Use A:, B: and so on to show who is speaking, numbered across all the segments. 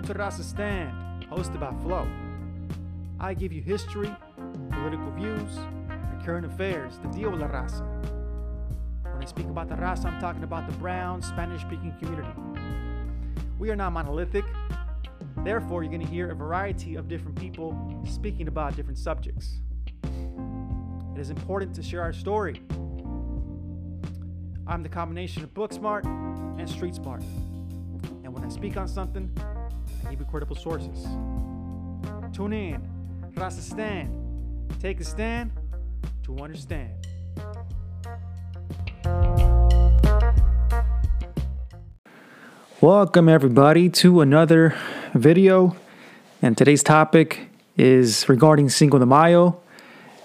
A: Welcome to Raza Stand, hosted by Flo. I give you history, political views, and current affairs, the deal with La Raza. When I speak about the Raza, I'm talking about the brown, Spanish speaking community. We are not monolithic, therefore, you're going to hear a variety of different people speaking about different subjects. It is important to share our story. I'm the combination of book smart and street smart. And when I speak on something, Credible sources. Tune in, Raza Stand. Take a stand to understand. Welcome, everybody, to another video. And today's topic is regarding Cinco de Mayo.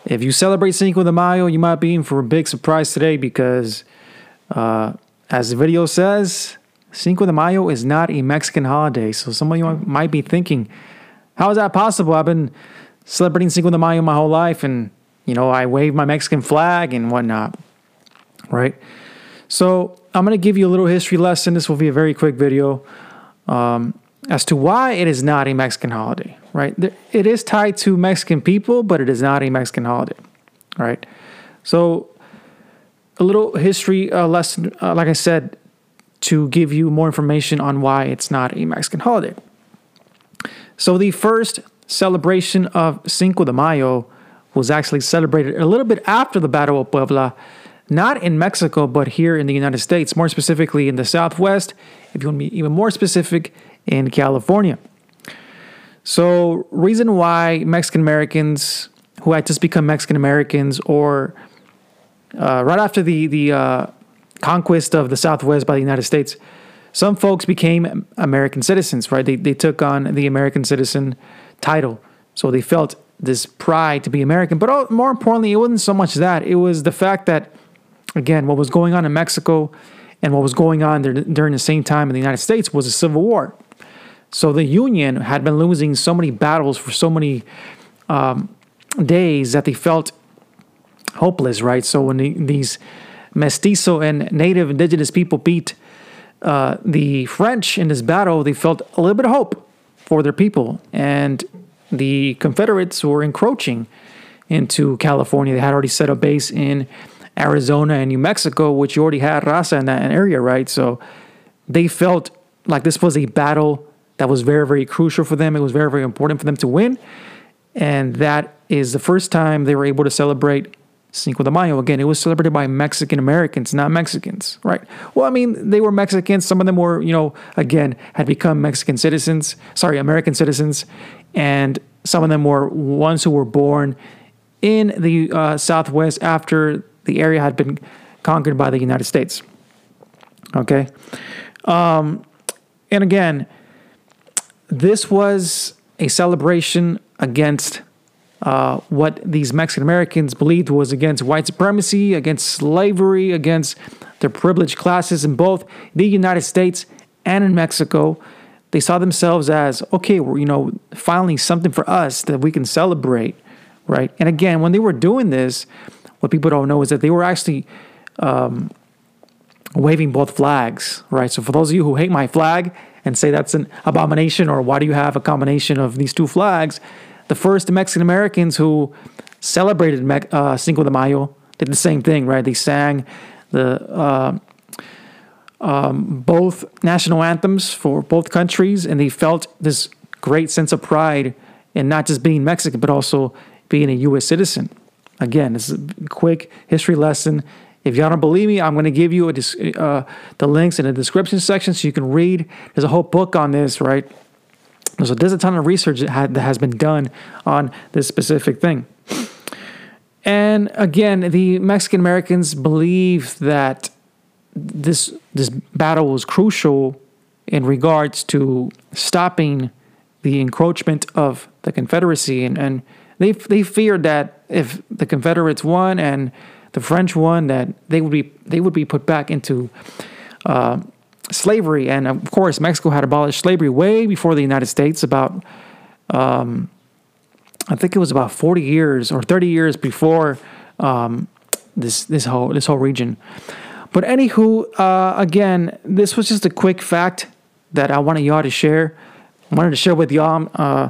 A: If you celebrate Cinco de Mayo, you might be in for a big surprise today because, uh, as the video says, Cinco de Mayo is not a Mexican holiday. So some of you might be thinking, how is that possible? I've been celebrating Cinco de Mayo my whole life and, you know, I wave my Mexican flag and whatnot, right? So I'm going to give you a little history lesson. This will be a very quick video um, as to why it is not a Mexican holiday, right? It is tied to Mexican people, but it is not a Mexican holiday, right? So a little history uh, lesson, uh, like I said, to give you more information on why it's not a Mexican holiday. So the first celebration of Cinco de Mayo was actually celebrated a little bit after the Battle of Puebla not in Mexico, but here in the United States, more specifically in the Southwest, if you want to be even more specific, in California. So, reason why Mexican Americans who had just become Mexican Americans, or uh, right after the the uh, conquest of the Southwest by the United States, some folks became American citizens. Right? They they took on the American citizen title, so they felt this pride to be American. But more importantly, it wasn't so much that; it was the fact that Again, what was going on in Mexico and what was going on there during the same time in the United States was a civil war. So the Union had been losing so many battles for so many um, days that they felt hopeless, right? So when the, these mestizo and native indigenous people beat uh, the French in this battle, they felt a little bit of hope for their people. And the Confederates were encroaching into California. They had already set a base in Arizona and New Mexico, which you already had Raza in that area, right? So they felt like this was a battle that was very, very crucial for them. It was very, very important for them to win. And that is the first time they were able to celebrate Cinco de Mayo. Again, it was celebrated by Mexican Americans, not Mexicans, right? Well, I mean, they were Mexicans. Some of them were, you know, again, had become Mexican citizens, sorry, American citizens. And some of them were ones who were born in the uh, Southwest after the area had been conquered by the United States. Okay. Um, and again, this was a celebration against uh, what these Mexican Americans believed was against white supremacy, against slavery, against their privileged classes in both the United States and in Mexico. They saw themselves as okay, we're you know, finally something for us that we can celebrate, right? And again, when they were doing this, what people don't know is that they were actually um, waving both flags, right? So for those of you who hate my flag and say that's an abomination, or why do you have a combination of these two flags? The first Mexican Americans who celebrated uh, Cinco de Mayo did the same thing, right? They sang the uh, um, both national anthems for both countries, and they felt this great sense of pride in not just being Mexican, but also being a U.S. citizen. Again, this is a quick history lesson. If y'all don't believe me, I'm going to give you a, uh, the links in the description section so you can read. There's a whole book on this, right? So there's a ton of research that, had, that has been done on this specific thing. And again, the Mexican Americans believe that this this battle was crucial in regards to stopping the encroachment of the Confederacy and, and they they feared that if the Confederates won and the French won, that they would be they would be put back into uh, slavery. And of course, Mexico had abolished slavery way before the United States. About um, I think it was about forty years or thirty years before um, this this whole this whole region. But anywho, uh, again, this was just a quick fact that I wanted y'all to share. I wanted to share with y'all uh,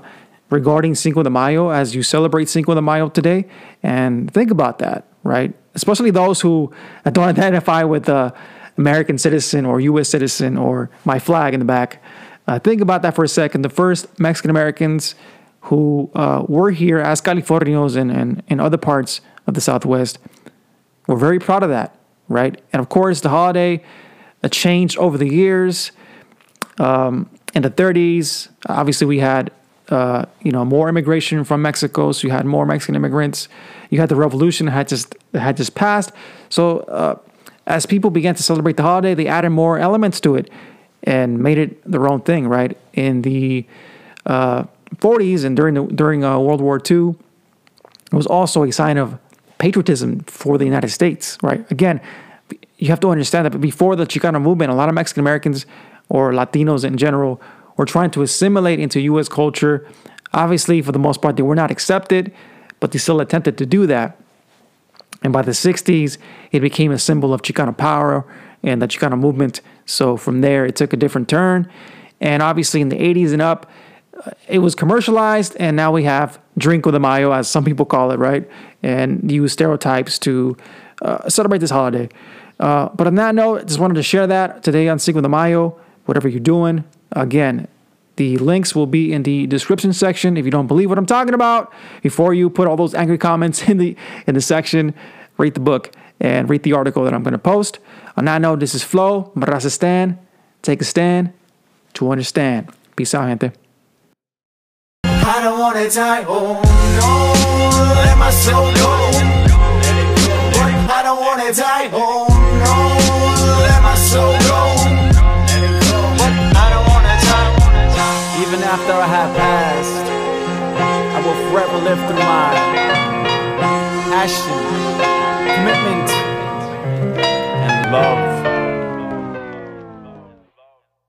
A: regarding Cinco de Mayo as you celebrate Cinco de Mayo today. And think about that, right? Especially those who don't identify with the American citizen or U.S. citizen or my flag in the back. Uh, think about that for a second. The first Mexican Americans who uh, were here as Californios and, and in other parts of the Southwest were very proud of that, right? And of course, the holiday changed over the years. Um, in the 30s, obviously, we had uh, you know more immigration from Mexico, so you had more Mexican immigrants. You had the revolution had just had just passed. So uh, as people began to celebrate the holiday, they added more elements to it and made it their own thing. Right in the uh, 40s and during the during uh, World War II, it was also a sign of patriotism for the United States. Right again, you have to understand that before the Chicano movement, a lot of Mexican Americans or Latinos in general were trying to assimilate into U.S. culture. Obviously, for the most part, they were not accepted, but they still attempted to do that. And by the 60s, it became a symbol of Chicano power and the Chicano movement. So from there, it took a different turn. And obviously, in the 80s and up, uh, it was commercialized, and now we have Drinko de Mayo, as some people call it, right? And use stereotypes to uh, celebrate this holiday. Uh, but on that note, just wanted to share that today on Cinco de Mayo. Whatever you're doing, Again, the links will be in the description section. If you don't believe what I'm talking about, before you put all those angry comments in the in the section, read the book and read the article that I'm going to post. On that note, this is Flo, Marraza Stan. Take a stand to understand. Peace out, gente. I don't wanna die, oh no, let my soul go. I don't wanna die, oh after I have passed, I will forever live through my passion, commitment, and love.